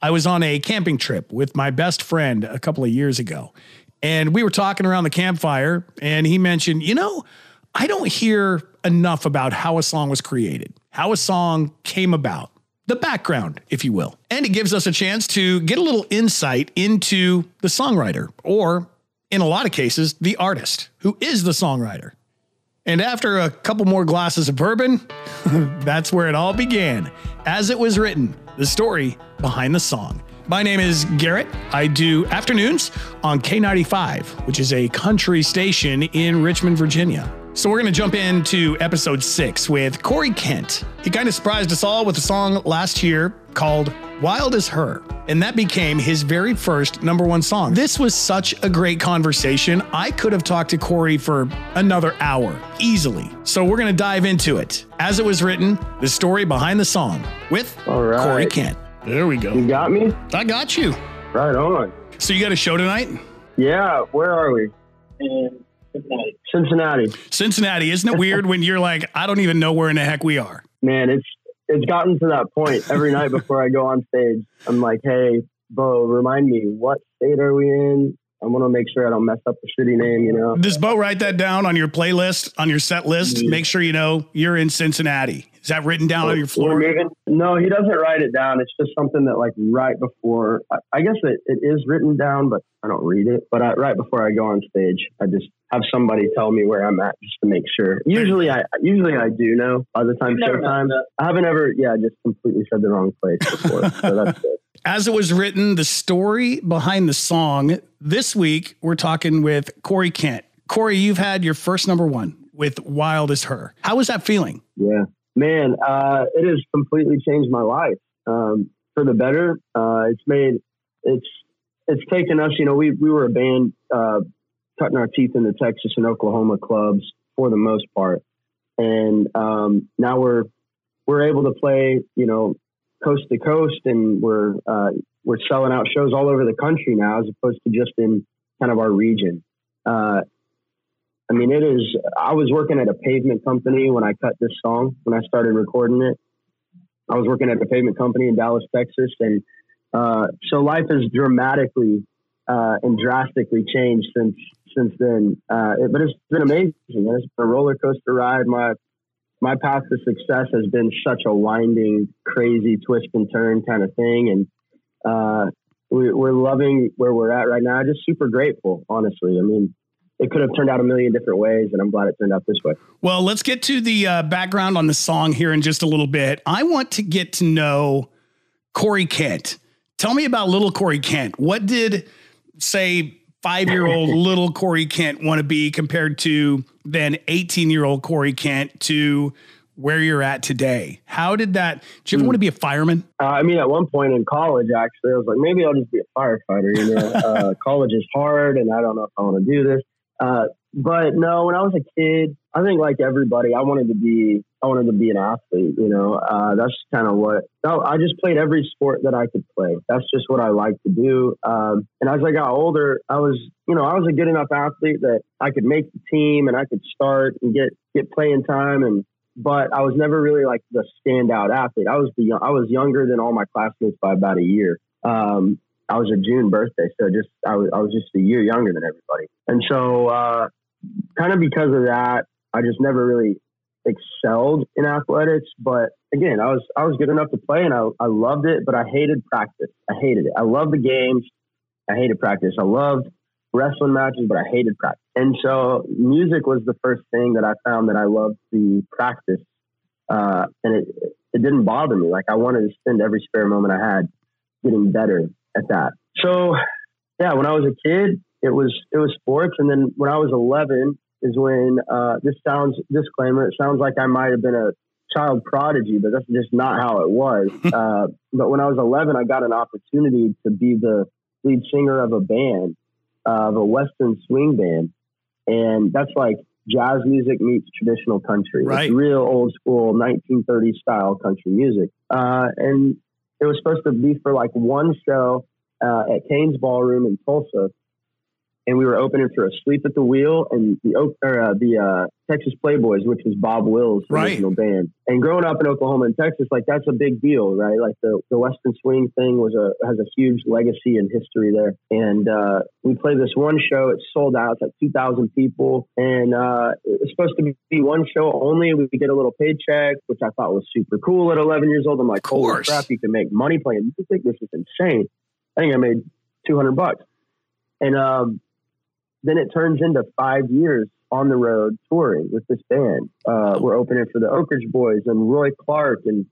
I was on a camping trip with my best friend a couple of years ago, and we were talking around the campfire, and he mentioned, you know, I don't hear enough about how a song was created, how a song came about, the background, if you will. And it gives us a chance to get a little insight into the songwriter, or in a lot of cases, the artist who is the songwriter. And after a couple more glasses of bourbon, that's where it all began. As it was written, the story behind the song. My name is Garrett. I do afternoons on K95, which is a country station in Richmond, Virginia. So we're going to jump into episode six with Corey Kent. He kind of surprised us all with a song last year called Wild as Her, and that became his very first number one song. This was such a great conversation. I could have talked to Corey for another hour easily. So we're going to dive into it. As it was written, the story behind the song with All right. Corey Kent. There we go. You got me? I got you. Right on. So you got a show tonight? Yeah, where are we? in Cincinnati. Cincinnati. Cincinnati. Isn't it weird when you're like, I don't even know where in the heck we are? Man, it's it's gotten to that point every night before I go on stage. I'm like, hey, Bo, remind me, what state are we in? I want to make sure I don't mess up the city name, you know? Does Bo write that down on your playlist, on your set list? Mhm. Make sure you know you're in Cincinnati. Is that written down on your floor? moving. No, he doesn't write it down. It's just something that, like, right before, I, I guess it, it is written down, but I don't read it. But I, right before I go on stage, I just have somebody tell me where I'm at just to make sure. Usually, I usually I do know by the time showtime. I haven't ever, yeah, just completely said the wrong place before. so that's good. As it was written, the story behind the song. This week, we're talking with Corey Kent. Corey, you've had your first number one with Wild as Her. How was that feeling? Yeah, man, uh, it has completely changed my life um, for the better. Uh, it's made it's it's taken us. You know, we we were a band uh, cutting our teeth in the Texas and Oklahoma clubs for the most part, and um, now we're we're able to play. You know, coast to coast, and we're uh, we're selling out shows all over the country now, as opposed to just in kind of our region. Uh, I mean, it is. I was working at a pavement company when I cut this song, when I started recording it. I was working at a pavement company in Dallas, Texas. And uh, so life has dramatically uh, and drastically changed since since then. Uh, it- but it's been amazing. It's been a roller coaster ride. My my path to success has been such a winding, crazy twist and turn kind of thing. And uh, we, we're loving where we're at right now. Just super grateful, honestly. I mean, it could have turned out a million different ways, and I'm glad it turned out this way. Well, let's get to the uh, background on the song here in just a little bit. I want to get to know Corey Kent. Tell me about little Corey Kent. What did, say, five year old little Corey Kent want to be compared to then 18 year old Corey Kent to where you're at today? How did that? Did you ever Hmm. want to be a fireman? Uh, I mean, at one point in college, actually, I was like, maybe I'll just be a firefighter. You know, uh, college is hard, and I don't know if I want to do this. Uh, but no, when I was a kid, I think like everybody, I wanted to be, I wanted to be an athlete. You know, uh, that's kind of what I just played every sport that I could play. That's just what I like to do. Um, and as I got older, I was, you know, I was a good enough athlete that I could make the team and I could start and get get playing time and but I was never really like the standout athlete. I was the I was younger than all my classmates by about a year. Um, I was a June birthday, so just I was I was just a year younger than everybody, and so uh, kind of because of that, I just never really excelled in athletics. But again, I was I was good enough to play, and I I loved it, but I hated practice. I hated it. I loved the games. I hated practice. I loved wrestling matches, but I hated practice. And so music was the first thing that I found that I loved the practice. Uh, and it, it didn't bother me. Like I wanted to spend every spare moment I had getting better at that. So yeah, when I was a kid, it was, it was sports. And then when I was 11 is when, uh, this sounds disclaimer. It sounds like I might have been a child prodigy, but that's just not how it was. uh, but when I was 11, I got an opportunity to be the lead singer of a band of a Western swing band. And that's like jazz music meets traditional country. It's Right. real old school 1930s style country music. Uh, and it was supposed to be for like one show uh, at Cain's Ballroom in Tulsa. And we were opening for Asleep at the Wheel and the Oak or uh, the uh, Texas Playboys, which was Bob Wills' Right. original band. And growing up in Oklahoma and Texas, like that's a big deal, right? Like the the Western Swing thing was a has a huge legacy and history there. And uh, we played this one show; it sold out. It's like two thousand people, and uh, it was supposed to be one show only. We get a little paycheck, which I thought was super cool at eleven years old. I'm like, holy crap, you can make money playing. Think this is insane? I think I made two hundred bucks, and um, then it turns into five years on the road touring with this band. Uh, we're opening for the Oak Ridge Boys and Roy Clark and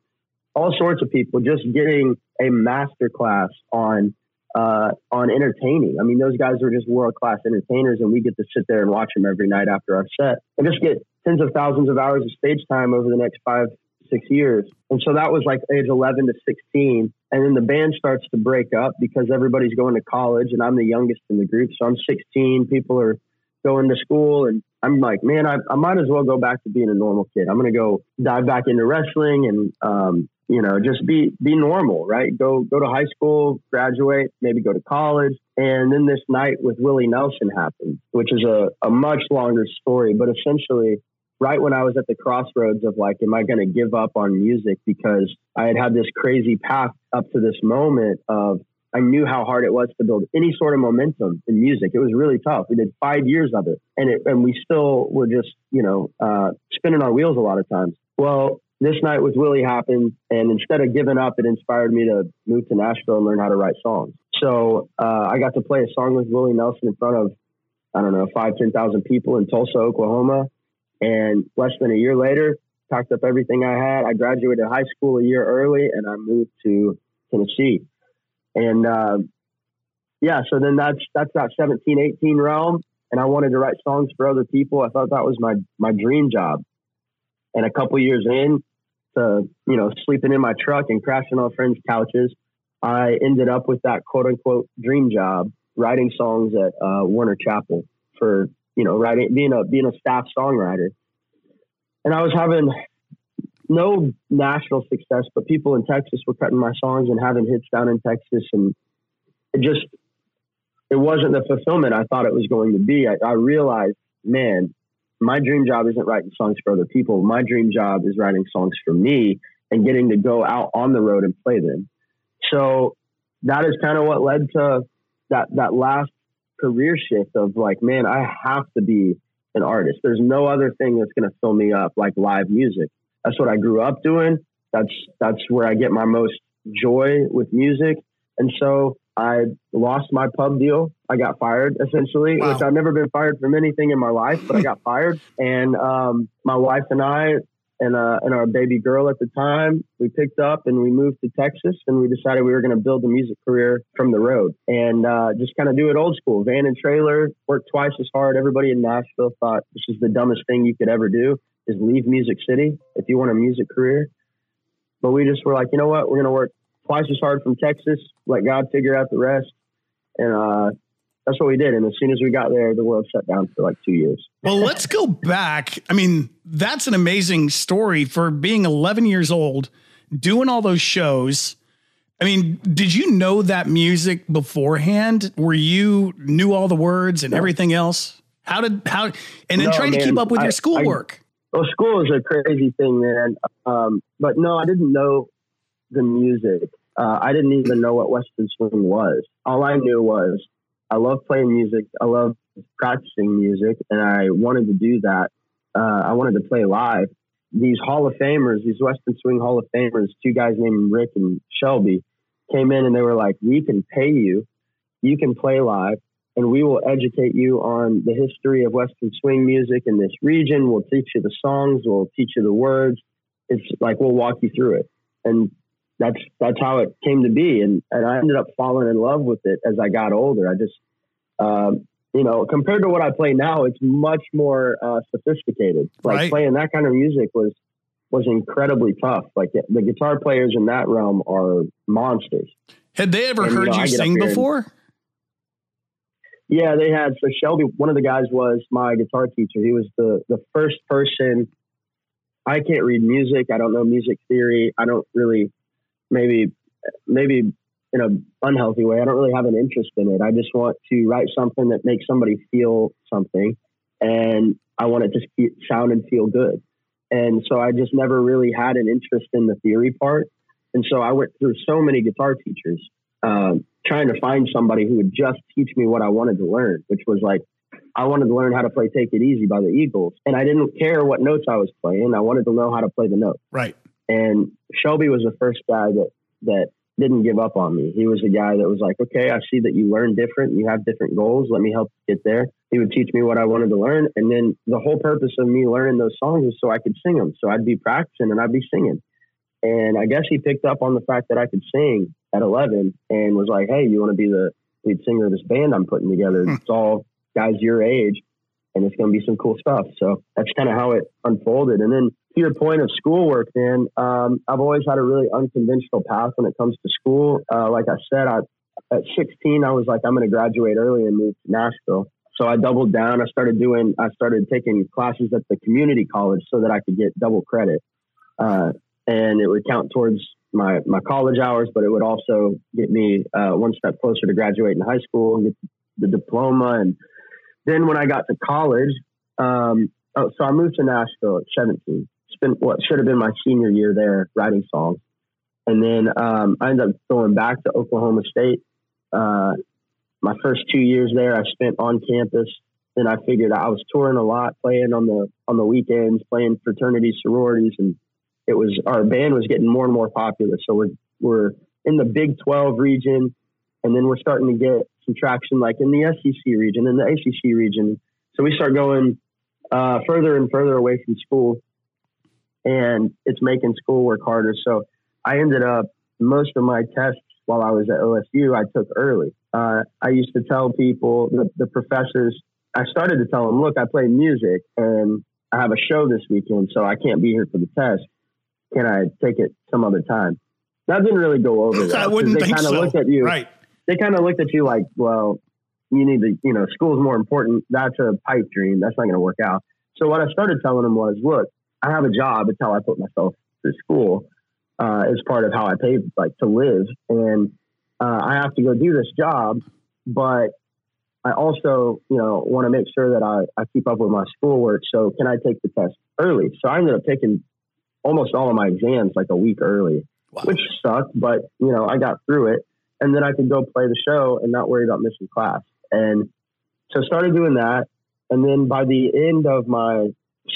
all sorts of people just getting a master class on uh, on entertaining. I mean, those guys are just world class entertainers, and we get to sit there and watch them every night after our set and just get tens of thousands of hours of stage time over the next five six years. And so that was like age 11 to 16. And then the band starts to break up because everybody's going to college and I'm the youngest in the group. So I'm 16. People are going to school and I'm like, man, I, I might as well go back to being a normal kid. I'm going to go dive back into wrestling and, um, you know, just be, be normal, right? Go, go to high school, graduate, maybe go to college. And then this night with Willie Nelson happened, which is a, a much longer story, but essentially right when I was at the crossroads of like, am I going to give up on music? Because I had had this crazy path up to this moment of I knew how hard it was to build any sort of momentum in music. It was really tough. We did five years of it, and it, and we still were just you know uh, spinning our wheels a lot of times. Well, this night with Willie happened, and instead of giving up, it inspired me to move to Nashville and learn how to write songs. So uh, I got to play a song with Willie Nelson in front of I don't know five ten thousand people in Tulsa, Oklahoma, and less than a year later, packed up everything I had. I graduated high school a year early, and I moved to Tennessee. And uh, yeah, so then that's that's that 17, 18 realm. And I wanted to write songs for other people. I thought that was my my dream job. And a couple years in to you know sleeping in my truck and crashing on friends' couches, I ended up with that quote unquote dream job, writing songs at uh, Warner Chappell for you know writing being a being a staff songwriter. And I was having no national success, but people in Texas were cutting my songs and having hits down in Texas, and it just it wasn't the fulfillment I thought it was going to be. I, I realized, man, my dream job isn't writing songs for other people. My dream job is writing songs for me and getting to go out on the road and play them. So that is kind of what led to that that last career shift of like, man, I have to be an artist. There's no other thing that's going to fill me up like live music. That's what I grew up doing. That's that's where I get my most joy with music. And so I lost my pub deal. I got fired essentially, Wow. which I've never been fired from anything in my life, but I got fired. And um, my wife and I and uh, and our baby girl at the time, we picked up and we moved to Texas, and we decided we were going to build a music career from the road and uh, just kind of do it old school, van and trailer, work twice as hard. Everybody in Nashville thought this is the dumbest thing you could ever do is leave Music City if you want a music career. But we just were like, you know what, we're going to work twice as hard from Texas, let God figure out the rest, and uh, that's what we did. And as soon as we got there, the world shut down for like two years. Well, let's go back. I mean, that's an amazing story for being 11 years old, doing all those shows. I mean, did you know that music beforehand? Were you knew all the words and everything else? How did how and then No, trying to keep up with I- your schoolwork? Well, school is a crazy thing, man. Um, but no, I didn't know the music. Uh, I didn't even know what Western swing was. All I knew was I love playing music. I love practicing music, and I wanted to do that. Uh, I wanted to play live. These Hall of Famers, these Western Swing Hall of Famers, two guys named Rick and Shelby, came in and they were like, "We can pay you. You can play live, and we will educate you on the history of Western swing music in this region. We'll teach you the songs. We'll teach you the words. It's like we'll walk you through it." And that's that's how it came to be. And and I ended up falling in love with it as I got older. I just um, you know, compared to what I play now, it's much more uh, sophisticated. Like Right. playing that kind of music was was incredibly tough. Like the guitar players in that realm are monsters. Had they ever and, you heard know, you get up sing here and- before? Yeah, they had. So Shelby, one of the guys was my guitar teacher. He was the the first person. I can't read music. I don't know music theory. I don't really, maybe, maybe in an unhealthy way. I don't really have an interest in it. I just want to write something that makes somebody feel something, and I want it to sound and feel good. And so I just never really had an interest in the theory part. And so I went through so many guitar teachers, um, trying to find somebody who would just teach me what I wanted to learn, which was like I wanted to learn how to play "Take It Easy" by the Eagles, and I didn't care what notes I was playing. I wanted to know how to play the note. Right. And Shelby was the first guy that that didn't give up on me. He was the guy that was like, "Okay, I see that you learn different. You have different goals. Let me help you get there." He would teach me what I wanted to learn, and then the whole purpose of me learning those songs was so I could sing them. So I'd be practicing and I'd be singing. And I guess he picked up on the fact that I could sing at 11 and was like, "Hey, you want to be the lead singer of this band I'm putting together? Hmm. It's all guys your age, and it's going to be some cool stuff." So that's kind of how it unfolded. And then to your point of schoolwork, man, um, I've always had a really unconventional path when it comes to school. Uh, like I said, I, at 16, I was like, I'm going to graduate early and move to Nashville. So I doubled down. I started doing, I started taking classes at the community college so that I could get double credit. Uh, and it would count towards my, my college hours, but it would also get me uh, one step closer to graduating high school and get the diploma. And then when I got to college, um, oh, so I moved to Nashville at 17. Spent what should have been my senior year there writing songs. And then um, I ended up going back to Oklahoma State. Uh, my first two years there, I spent on campus. Then I figured I was touring a lot, playing on the on the weekends, playing fraternities, sororities, and it was our band was getting more and more popular. So we're we're in the Big Twelve region, and then we're starting to get some traction like in the SEC region and the ACC region. So we start going uh, further and further away from school, and it's making schoolwork harder. So I ended up most of my tests while I was at OSU I took early. Uh, I used to tell people the, the professors. I started to tell them, look, I play music and I have a show this weekend, so I can't be here for the test can I take it some other time? That didn't really go over. Well, I wouldn't they kind of so. looked at you, right? They kind of looked at you like, well, you need to, you know, school's more important. That's a pipe dream. That's not going to work out. So what I started telling them was, look, I have a job. It's how I put myself through school. Uh, as part of how I pay, like to live, and uh, I have to go do this job, but I also, you know, want to make sure that I, I keep up with my schoolwork. So can I take the test early? So I ended up taking almost all of my exams like a week early, wow. which sucked, but you know, I got through it. And then I could go play the show and not worry about missing class. And so started doing that. And then by the end of my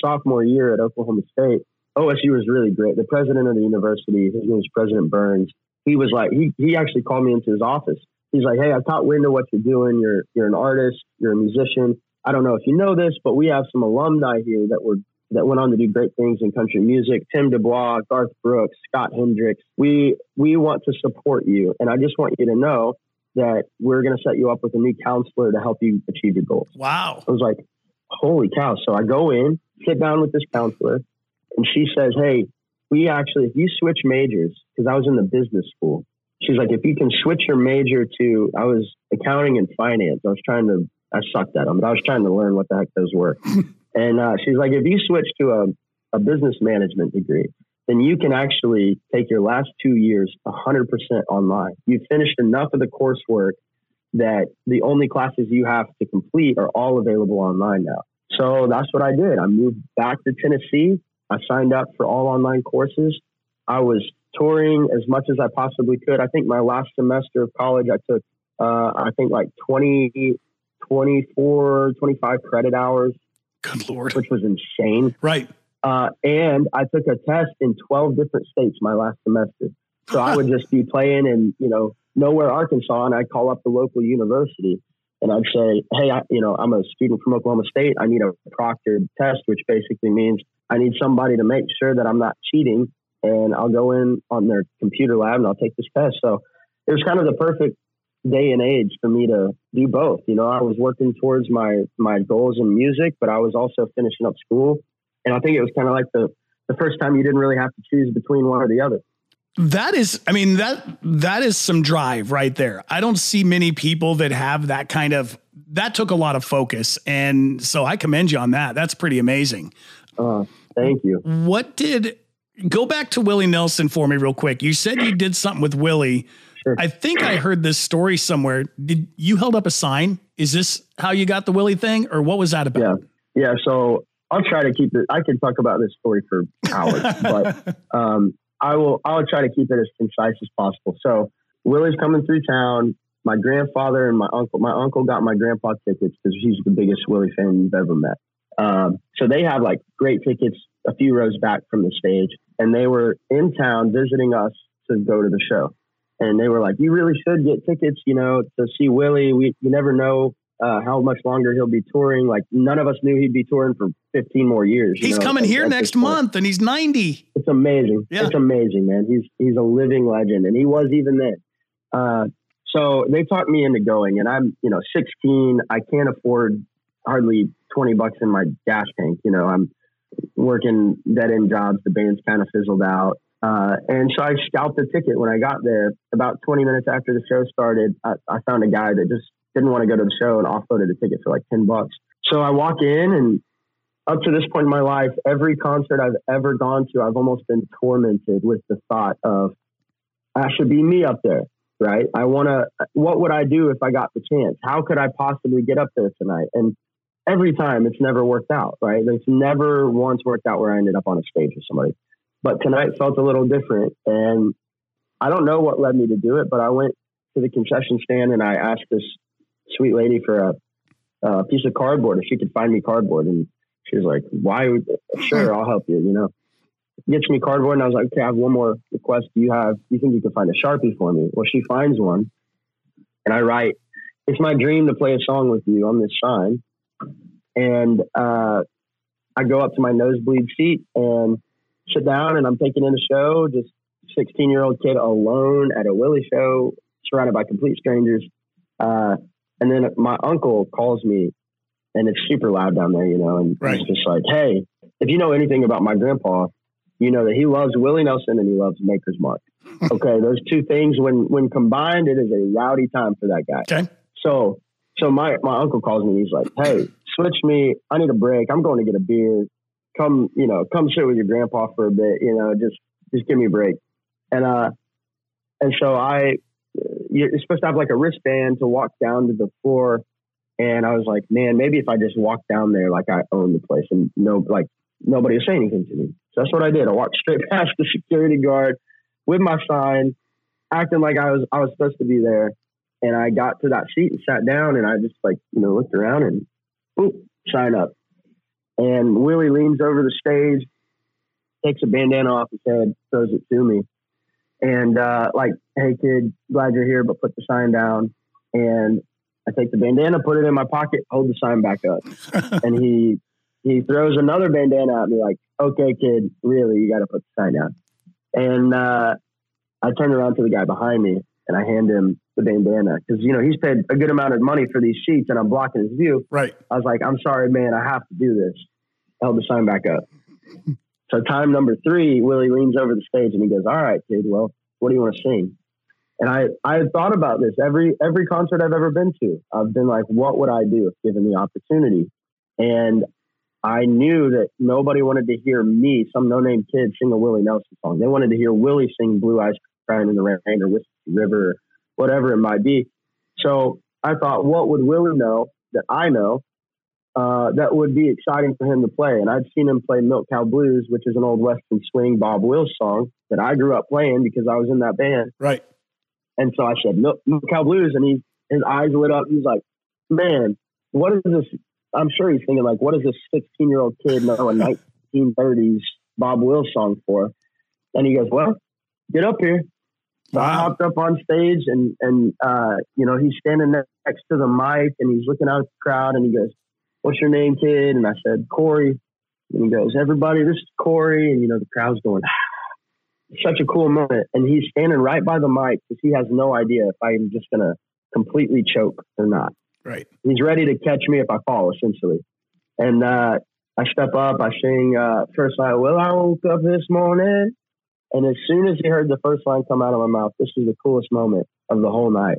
sophomore year at Oklahoma State, OSU was really great. The president of the university, his name is President Burns. He was like, he, he actually called me into his office. He's like, Hey, I caught wind of what you're doing. You're, you're an artist. You're a musician. I don't know if you know this, but we have some alumni here that were that went on to do great things in country music. Tim DuBois, Garth Brooks, Scott Hendricks. We we want to support you, and I just want you to know that we're going to set you up with a new counselor to help you achieve your goals. Wow! I was like, holy cow! So I go in, sit down with this counselor, and she says, "Hey, we actually, if you switch majors, because I was in the business school." She's like, if you can switch your major to, I was accounting and finance. I was trying to, I sucked at them, but I was trying to learn what the heck those were. And uh, she's like, if you switch to a, a business management degree, then you can actually take your last two years 100% online. You've finished enough of the coursework that the only classes you have to complete are all available online now. So that's what I did. I moved back to Tennessee. I signed up for all online courses. I was touring as much as I possibly could. I think my last semester of college, I took, uh, I think like 20, 24, 25 credit hours Good lord, which was insane. Right. Uh, and I took a test in 12 different states my last semester. So I would just be playing in, you know, nowhere, Arkansas, and I'd call up the local university and I'd say, hey, I, you know, I'm a student from Oklahoma State. I need a proctored test, which basically means I need somebody to make sure that I'm not cheating. And I'll go in on their computer lab and I'll take this test. So it was kind of the perfect day and age for me to do both. You know, I was working towards my my goals in music, but I was also finishing up school. And I think it was kind of like the the first time you didn't really have to choose between one or the other. That is, I mean, that that is some drive right there. I don't see many people that have that kind of that took a lot of focus. And so I commend you on that. That's pretty amazing. Uh, thank you. What did go back to Willie Nelson for me real quick? You said you did something with Willie sure. I think I heard this story somewhere. Did you held up a sign? Is this how you got the Willie thing, or what was that about? Yeah, yeah. So I'll try to keep it. I can talk about this story for hours, but um, I will. I'll try to keep it as concise as possible. So Willie's coming through town. My grandfather and my uncle. My uncle got my grandpa tickets because he's the biggest Willie fan you've ever met. Um, so they have like great tickets a few rows back from the stage, and they were in town visiting us to go to the show. And they were like, "You really should get tickets, you know, to see Willie. We you never know uh, how much longer he'll be touring. Like none of us knew he'd be touring for 15 more years. He's know, coming here next month, and he's ninety. It's amazing. Yeah. It's amazing, man. He's he's a living legend, and he was even then. Uh, so they talked me into going, and I'm you know 16. I can't afford hardly 20 bucks in my gas tank. You know, I'm working dead end jobs. The band's kind of fizzled out. Uh, and so I scalped the ticket when I got there. About 20 minutes after the show started, I, I found a guy that just didn't want to go to the show and offloaded a ticket for like 10 bucks. So I walk in and up to this point in my life, every concert I've ever gone to, I've almost been tormented with the thought of I should be me up there, right? I want to, what would I do if I got the chance? How could I possibly get up there tonight? And every time it's never worked out, right? It's never once worked out where I ended up on a stage with somebody. But tonight felt a little different. And I don't know what led me to do it, but I went to the concession stand and I asked this sweet lady for a, a piece of cardboard if she could find me cardboard. And she was like, why sure, I'll help you, you know. Gets me cardboard and I was like, okay, I have one more request. Do you have, you think you can find a Sharpie for me? Well, she finds one and I write, it's my dream to play a song with you on this sign. And uh, I go up to my nosebleed seat and sit down and I'm taking in a show, just 16 year old kid alone at a Willie show, surrounded by complete strangers. Uh, and then my uncle calls me and it's super loud down there, you know, and Right. he's just like, Hey, if you know anything about my grandpa, you know that he loves Willie Nelson and he loves Maker's Mark. okay. Those two things, when, when combined, it is a rowdy time for that guy. Okay. So, so my, my uncle calls me. And he's like, "Hey, switch me. I need a break. I'm going to get a beer. Come, you know, come sit with your grandpa for a bit. You know, just just give me a break." And uh, and so I, you're supposed to have like a wristband to walk down to the floor. And I was like, man, maybe if I just walk down there like I own the place and no, like nobody was saying anything to me. So that's what I did. I walked straight past the security guard with my sign, acting like I was I was supposed to be there and I got to that seat and sat down and I just like, you know, looked around and boop, sign up. And Willie leans over the stage, takes a bandana off his head, throws it to me. And uh, like, hey kid, glad you're here, but put the sign down. And I take the bandana, put it in my pocket, hold the sign back up. and he he throws another bandana at me, like, okay, kid, really, you got to put the sign down. And uh, I turn around to the guy behind me and I hand him the bandana because you know he's paid a good amount of money for these sheets and I'm blocking his view. Right. I was like, I'm sorry, man, I have to do this. I held the sign back up. So time number three, Willie leans over the stage and he goes, "All right, kid, well, what do you want to sing?" And I I had thought about this every every concert I've ever been to. I've been like, what would I do if given the opportunity? And I knew that nobody wanted to hear me, some no name kid, sing a Willie Nelson song. They wanted to hear Willie sing Blue Eyes Crying in the Rain or Whiskey River, or whatever it might be. So I thought, what would Willie know that I know uh, that would be exciting for him to play? And I'd seen him play Milk Cow Blues, which is an old Western swing Bob Wills song that I grew up playing because I was in that band. Right. And so I said, Milk, Milk Cow Blues. And he, his eyes lit up. He's like, man, what is this? I'm sure he's thinking, like, what does this 16 year old kid know a 1930s Bob Wills song for? And he goes, well, get up here. So I hopped up on stage and, and, uh, you know, he's standing next to the mic and he's looking out at the crowd and he goes, what's your name, kid? And I said, Corey. And he goes, everybody, this is Corey. And, you know, the crowd's going, such a cool moment. And he's standing right by the mic because he has no idea if I'm just going to completely choke or not. Right. He's ready to catch me if I fall, essentially. And uh, I step up, I sing uh, first line, Well, I woke up this morning. And as soon as he heard the first line come out of my mouth, this was the coolest moment of the whole night.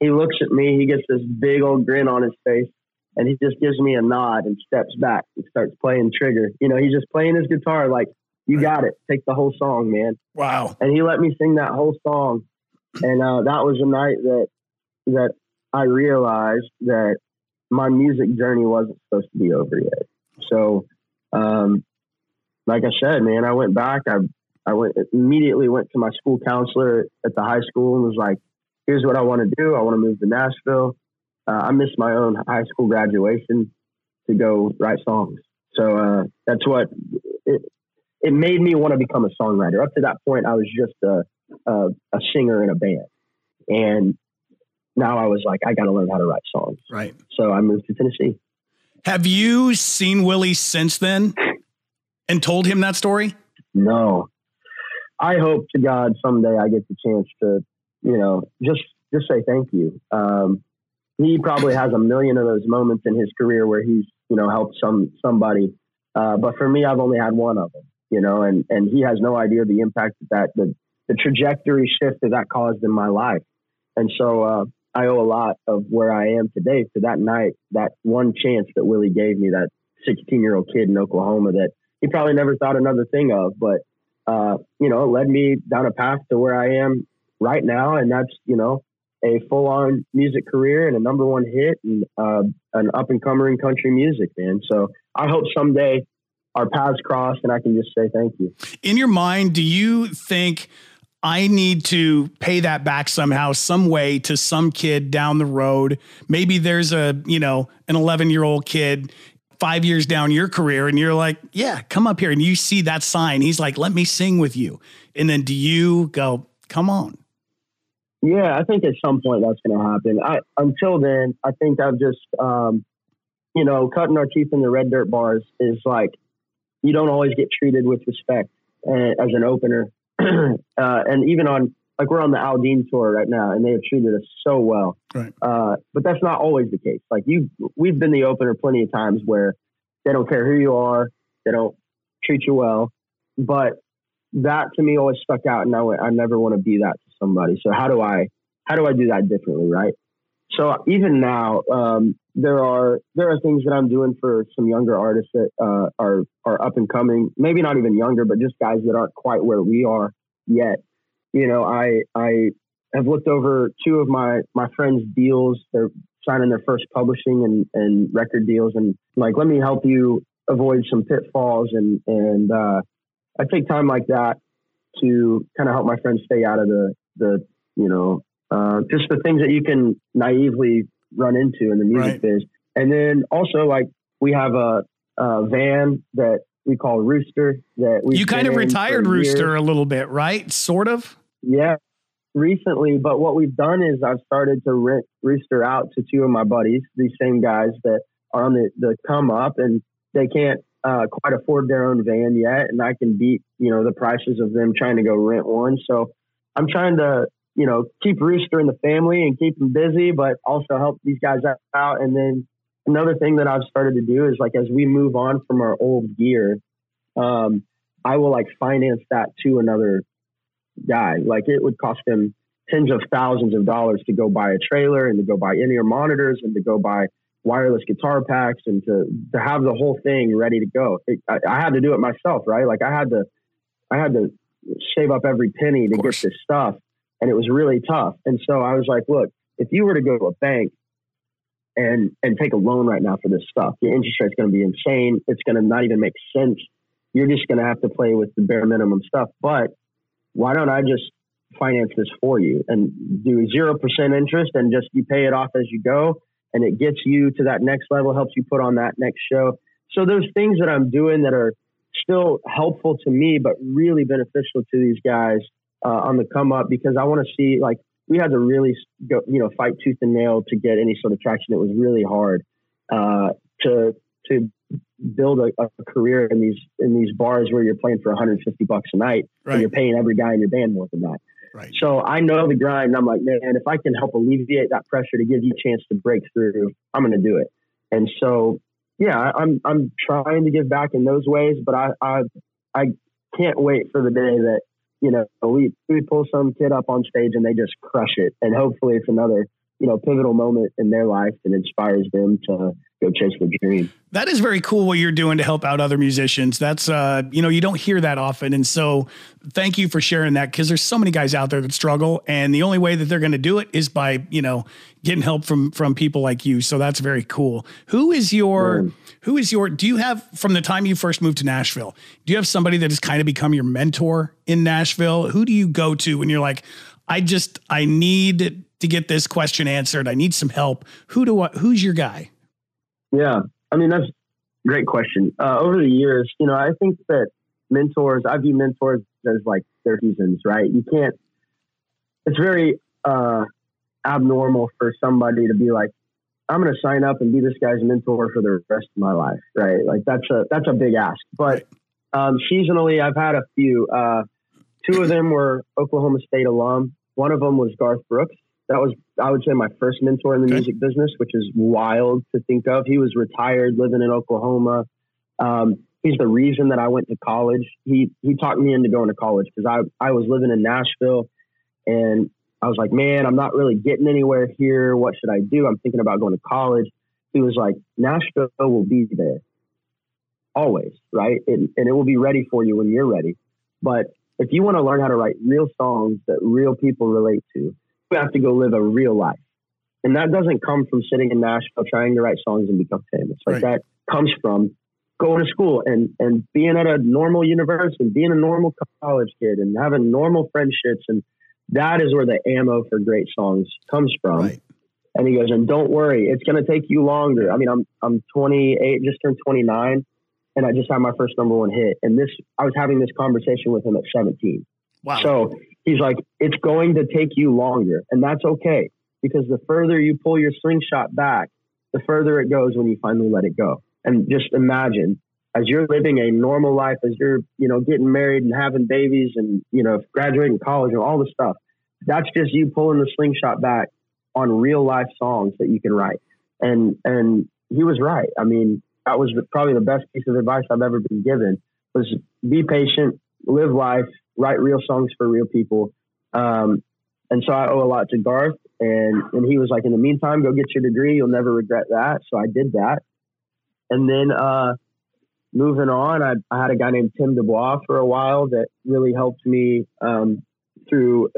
He looks at me, he gets this big old grin on his face, and he just gives me a nod and steps back and starts playing Trigger. You know, he's just playing his guitar like, You got it. Take the whole song, man Wow. and he let me sing that whole song. And uh, that was a night that that I realized that my music journey wasn't supposed to be over yet. So, um, like I said, man, I went back. I I went immediately went to my school counselor at the high school and was like, "Here's what I want to do. I want to move to Nashville. Uh, I missed my own high school graduation to go write songs. So uh, that's what it, it made me want to become a songwriter. Up to that point, I was just a, a, a singer in a band, and now I was like, I got to learn how to write songs. Right. So I moved to Tennessee. Have you seen Willie since then and told him that story? No. I hope to God someday I get the chance to, you know, just just say thank you. Um, he probably has a million of those moments in his career where he's, you know, helped some somebody. Uh, but for me, I've only had one of them, you know, and and he has no idea the impact that the the trajectory shift that that caused in my life. And so uh, I owe a lot of where I am today to that night, that one chance that Willie gave me, that 16 year old kid in Oklahoma that he probably never thought another thing of, but uh, you know, led me down a path to where I am right now, and that's you know a full on music career and a number one hit and uh, an up and coming country music, man. So I hope someday our paths cross and I can just say thank you. In your mind, do you think? I need to pay that back somehow, some way to some kid down the road. Maybe there's a, you know, an 11 year old kid five years down your career and you're like, yeah, come up here. And you see that sign. He's like, let me sing with you. And then do you go, come on? Yeah, I think at some point that's going to happen. I, until then, I think I've just, um, you know, cutting our teeth in the red dirt bars is like, you don't always get treated with respect uh, as an opener. uh, and even on, like we're on the Aldean tour right now and they have treated us so well. Right. Uh, but that's not always the case. Like you, we've been the opener plenty of times where they don't care who you are. They don't treat you well, but that to me always stuck out. And I, I never want to be that somebody. So how do I, how do I do that differently? Right. So even now, um, there are there are things that I'm doing for some younger artists that uh, are are up and coming. Maybe not even younger, but just guys that aren't quite where we are yet you know, I I have looked over two of my my friends' deals. They're signing their first publishing and, and record deals, and like, let me help you avoid some pitfalls. And and uh, I take time like that to kind of help my friends stay out of the the you know uh, just the things that you can naively run into in the music right. biz. And then also like we have a, a van that we call Rooster that we You kind of retired Rooster a little bit, right? Sort of? Yeah, recently. But what we've done is I've started to rent Rooster out to two of my buddies, these same guys that are on the, the come up and they can't uh, quite afford their own van yet. And I can beat, you know, the prices of them trying to go rent one. So I'm trying to, you know, keep Rooster in the family and keep him busy, but also help these guys out. And then another thing that I've started to do is like as we move on from our old gear, um, I will like finance that to another guy. Like it would cost him tens of thousands of dollars to go buy a trailer and to go buy in-ear monitors and to go buy wireless guitar packs and to to have the whole thing ready to go. It, I, I, had to do it myself, right? Like I had to I had to save up every penny to get this stuff, and it was really tough. And so I was like, look, if you were to go to a bank and and take a loan right now for this stuff, the interest rate's going to be insane. It's going to not even make sense. You're just going to have to play with the bare minimum stuff. But why don't I just finance this for you and do 0% interest and just you pay it off as you go and it gets you to that next level, helps you put on that next show. So there's things that I'm doing that are still helpful to me, but really beneficial to these guys uh, on the come up because I want to see like we had to really go, you know, fight tooth and nail to get any sort of traction. It was really hard uh, to to build a, a, career in these in these bars where you're playing for 150 bucks a night right. and you're paying every guy in your band more than that. Right. So I know the grind. I'm like, man, if I can help alleviate that pressure to give you a chance to break through, I'm going to do it. And so, yeah, I'm I'm trying to give back in those ways, but I I I can't wait for the day that you know we we pull some kid up on stage and they just crush it, and hopefully it's another you know pivotal moment in their life and inspires them to go chase their dream. That is very cool what you're doing to help out other musicians. That's uh, you know, you don't hear that often. And so thank you for sharing that because there's so many guys out there that struggle and the only way that they're going to do it is by, you know, getting help from from people like you. So that's very cool. Who is your mm. who is your do you have from the time you first moved to Nashville? Do you have somebody that has kind of become your mentor in Nashville? Who do you go to when you're like I just I need to get this question answered. I need some help. Who do I, who's your guy? Yeah, I mean that's a great question. Uh, over the years, you know, I think that mentors, I view mentors as like their seasons, right? You can't. It's very uh, abnormal for somebody to be like, I'm going to sign up and be this guy's mentor for the rest of my life, right? Like that's a that's a big ask. But um, seasonally, I've had a few. Uh, two of them were Oklahoma State alum. One of them was Garth Brooks that was I would say my first mentor in the okay. music business, which is wild to think of. He was retired, living in Oklahoma. Um, he's the reason that I went to college. He he talked me into going to college because I I was living in Nashville, and I was like, man, I'm not really getting anywhere here. What should I do? I'm thinking about going to college. He was like, Nashville will be there always, right? And, and it will be ready for you when you're ready. But if you want to learn how to write real songs that real people relate to, have to go live a real life. And that doesn't come from sitting in Nashville trying to write songs and become famous. Like right. that comes from going to school and, and being at a normal university, and being a normal college kid and having normal friendships. And that is where the ammo for great songs comes from. Right. And he goes, and don't worry, it's going to take you longer. I mean, I'm, I'm 28, just turned 29 and I just had my first number one hit. And this, I was having this conversation with him at 17. Wow. So he's like, it's going to take you longer. And that's okay because the further you pull your slingshot back, the further it goes when you finally let it go. And just imagine as you're living a normal life, as you're, you know, getting married and having babies and, you know, graduating college and all the stuff, that's just you pulling the slingshot back on real life songs that you can write. And, and he was right. I mean, that was probably the best piece of advice I've ever been given was be patient, live life, write real songs for real people. Um, and so I owe a lot to Garth. And, and he was like, in the meantime, go get your degree. You'll never regret that. So I did that. And then uh, moving on, I, I, had a guy named Tim Dubois for a while that really helped me um, through.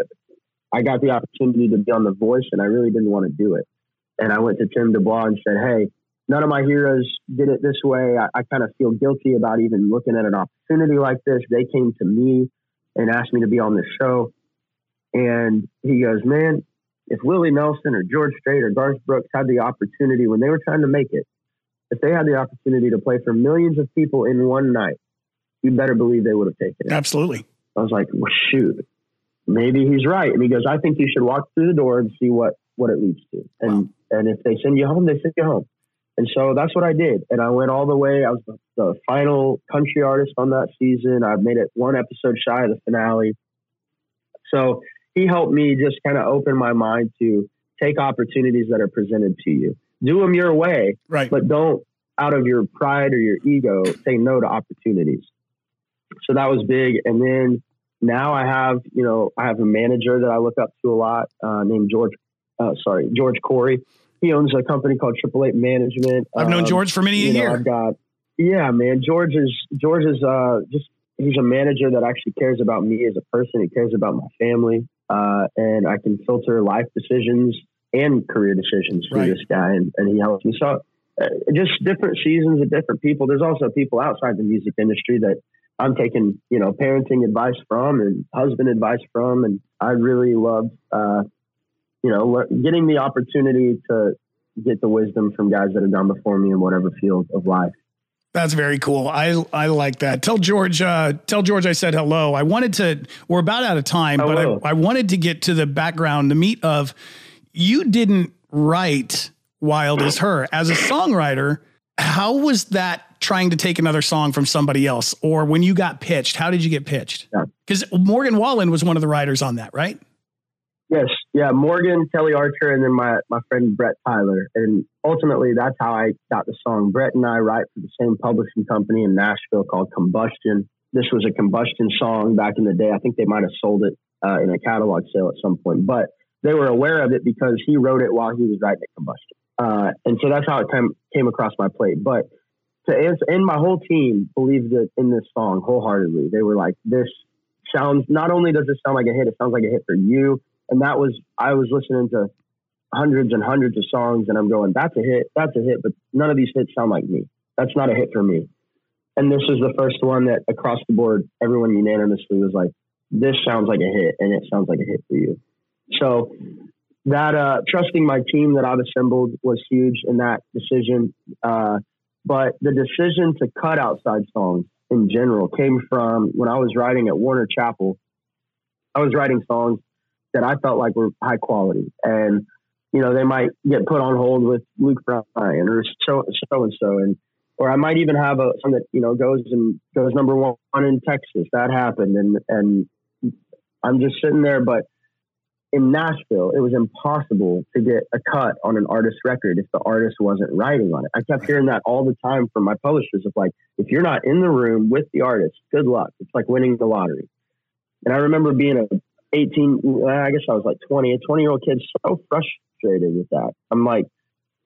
I got the opportunity to be on The Voice, and I really didn't want to do it. And I went to Tim Dubois and said, Hey, none of my heroes did it this way. I, I kind of feel guilty about even looking at an opportunity like this. They came to me and asked me to be on the show. And he goes, Man, if Willie Nelson or George Strait or Garth Brooks had the opportunity when they were trying to make it, if they had the opportunity to play for millions of people in one night, you better believe they would have taken it. Absolutely. I was like, well, shoot, maybe he's right. And he goes, I think you should walk through the door and see what, what it leads to. And, wow. and if they send you home, they send you home. And so that's what I did. And I went all the way. I was the, the final country artist on that season. I made it one episode shy of the finale. So he helped me just kind of open my mind to take opportunities that are presented to you. Do them your way, right? But don't, out of your pride or your ego, say no to opportunities. So that was big. And then now I have, you know, I have a manager that I look up to a lot uh, named George. Uh, sorry, George Couri he owns a company called Triple Eight Management. I've known um, George for many a year. I've got yeah, man. George is George is uh, just he's a manager that actually cares about me as a person. He cares about my family, uh, and I can filter life decisions and career decisions for right. this guy, and, and he helps me. So uh, just different seasons of different people. There's also people outside the music industry that I'm taking, you know, parenting advice from and husband advice from, and I really love uh, you know, getting the opportunity to get the wisdom from guys that have gone before me in whatever field of life. That's very cool. I I like that. Tell George, uh, tell George I said hello. I wanted to. We're about out of time, hello. but I, I wanted to get to the background, the meat of you didn't write "Wild as Her" as a songwriter. How was that trying to take another song from somebody else, or when you got pitched? How did you get pitched? Because yeah. Morgan Wallen was one of the writers on that, right? Yes, yeah, Morgan, Kelly Archer, and then my my friend Brett Tyler, and ultimately that's how I got the song. Brett and I write for the same publishing company in Nashville called Combustion. This was a Combustion song back in the day. I think they might have sold it uh, in a catalog sale at some point, but they were aware of it because he wrote it while he was writing at Combustion. Uh, and so that's how it came, came across my plate. But to answer, and my whole team believed it in this song wholeheartedly. They were like, this sounds, not only does this sound like a hit, it sounds like a hit for you. And that was, I was listening to hundreds and hundreds of songs and I'm going, that's a hit, that's a hit, but none of these hits sound like me. That's not a hit for me. And this was the first one that across the board, everyone unanimously was like, this sounds like a hit and it sounds like a hit for you. So that uh, trusting my team that I've assembled was huge in that decision. Uh, but the decision to cut outside songs in general came from when I was writing at Warner Chappell. I was writing songs that I felt like were high quality, and you know they might get put on hold with Luke Bryan or so and so, and or I might even have a song that you know goes and goes number one in Texas. That happened, and and I'm just sitting there, but in Nashville, it was impossible to get a cut on an artist record if the artist wasn't writing on it. I kept hearing that all the time from my publishers of like, if you're not in the room with the artist, good luck. It's like winning the lottery. And I remember being a 18, uh, I guess I was like 20, a 20 year old kid, so frustrated with that. I'm like,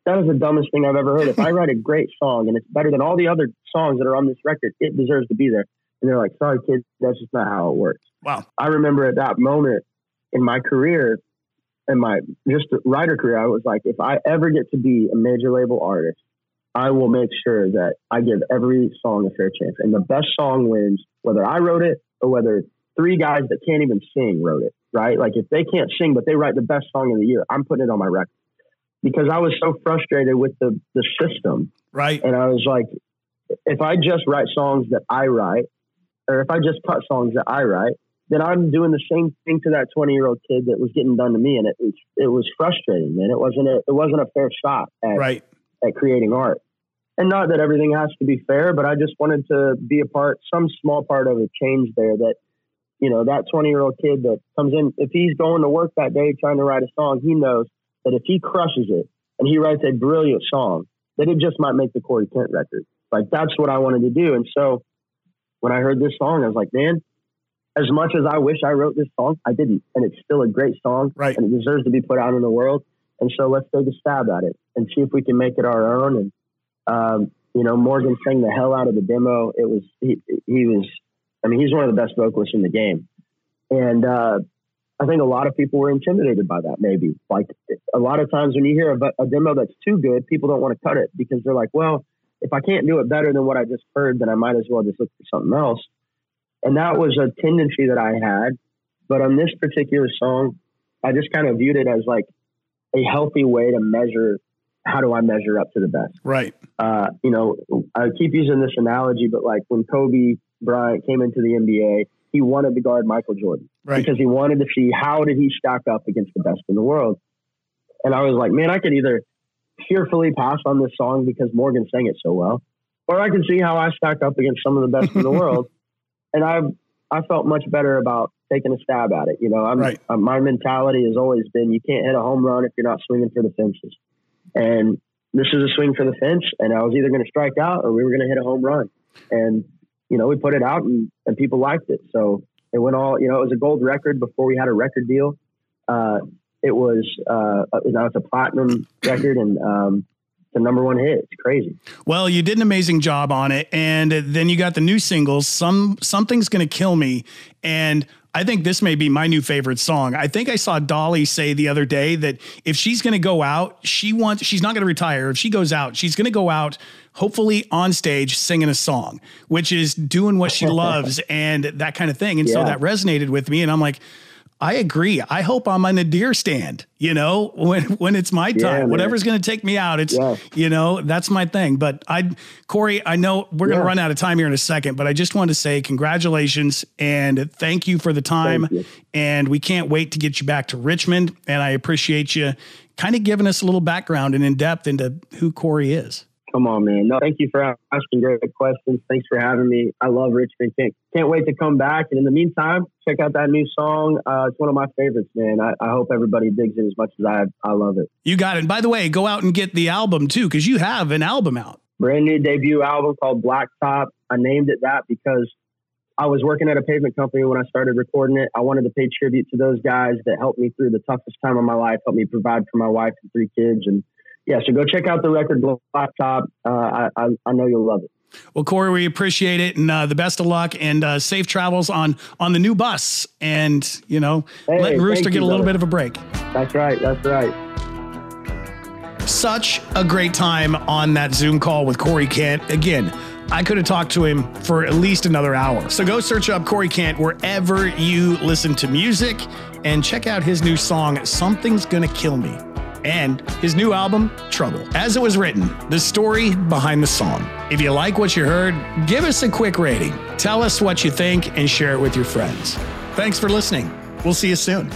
that is the dumbest thing I've ever heard. If I write a great song and it's better than all the other songs that are on this record, it deserves to be there. And they're like, sorry, kid, that's just not how it works. Wow. I remember at that moment, in my career in my just writer career, I was like, if I ever get to be a major label artist, I will make sure that I give every song a fair chance. And the best song wins, whether I wrote it or whether three guys that can't even sing wrote it, right? Like if they can't sing, but they write the best song of the year, I'm putting it on my record. Because I was so frustrated with the, the system. Right. And I was like, if I just write songs that I write, or if I just cut songs that I write, then I'm doing the same thing to that 20 year old kid that was getting done to me, and it was it was frustrating, man. It wasn't a it wasn't a fair shot at right. at creating art, and not that everything has to be fair, but I just wanted to be a part, some small part of a change there. That you know that 20 year old kid that comes in, if he's going to work that day trying to write a song, he knows that if he crushes it and he writes a brilliant song, that it just might make the Corey Kent record. Like that's what I wanted to do, and so when I heard this song, I was like, man as much as I wish I wrote this song, I didn't. And it's still a great song. Right. And it deserves to be put out in the world. And so let's take a stab at it and see if we can make it our own. And, um, you know, Morgan sang the hell out of the demo. It was, he, he was, I mean, he's one of the best vocalists in the game. And, uh, I think a lot of people were intimidated by that, maybe. Like a lot of times when you hear a, a demo that's too good, people don't want to cut it because they're like, well, if I can't do it better than what I just heard, then I might as well just look for something else. And that was a tendency that I had. But on this particular song, I just kind of viewed it as like a healthy way to measure how do I measure up to the best? Right. Uh, you know, I keep using this analogy, but like when Kobe Bryant came into the NBA, he wanted to guard Michael Jordan right. because he wanted to see how did he stack up against the best in the world. And I was like, man, I could either fearfully pass on this song because Morgan sang it so well, or I can see how I stack up against some of the best in the world and I I felt much better about taking a stab at it. You know, I'm, right. uh, my mentality has always been you can't hit a home run if you're not swinging for the fences, and this is a swing for the fence, and I was either going to strike out or we were going to hit a home run, and you know we put it out and, and people liked it, so it went all you know it was a gold record before we had a record deal. Uh, it was uh, now it's a platinum record, and um, the number one hit. It's crazy. Well, you did an amazing job on it, and then you got the new singles. Some something's gonna kill me, and I think this may be my new favorite song. I think I saw Dolly say the other day that if she's going to go out, she wants she's not going to retire. If she goes out, she's going to go out hopefully on stage singing a song, which is doing what she loves and that kind of thing. And yeah. so that resonated with me and I'm like I agree. I hope I'm on a deer stand, you know, when when it's my time. Yeah, Whatever's going to take me out, it's yeah. you know, that's my thing. But I Corey, I know we're going to run out of time here in a second, but I just want to say congratulations and thank you for the time. And we can't wait to get you back to Richmond and I appreciate you kind of giving us a little background and in depth into who Corey is. Come on, man. No, thank you for asking great questions. Thanks for having me. I love Richmond. Can't, can't wait to come back. And in the meantime, check out that new song. Uh, it's one of my favorites, man. I, I, hope everybody digs it as much as I, I love it. You got it. And by the way, go out and get the album too, because you have an album out. Brand new debut album called Blacktop. I named it that because I was working at a pavement company when I started recording it. I wanted to pay tribute to those guys that helped me through the toughest time of my life, helped me provide for my wife and three kids, and yeah, so go check out the record Blacktop. Uh, I, I, I know you'll love it. Well, Corey, we appreciate it, and uh, the best of luck and uh, safe travels on on the new bus. And you know, Hey, let Rooster get a little brother. bit of a break. That's right. That's right. Such a great time on that Zoom call with Corey Kent. Again, I could have talked to him for at least another hour. So go search up Corey Kent wherever you listen to music and check out his new song, Something's Gonna Kill Me, and his new album, Trouble. As it was written, the story behind the song. If you like what you heard, give us a quick rating. Tell us what you think and share it with your friends. Thanks for listening. We'll see you soon.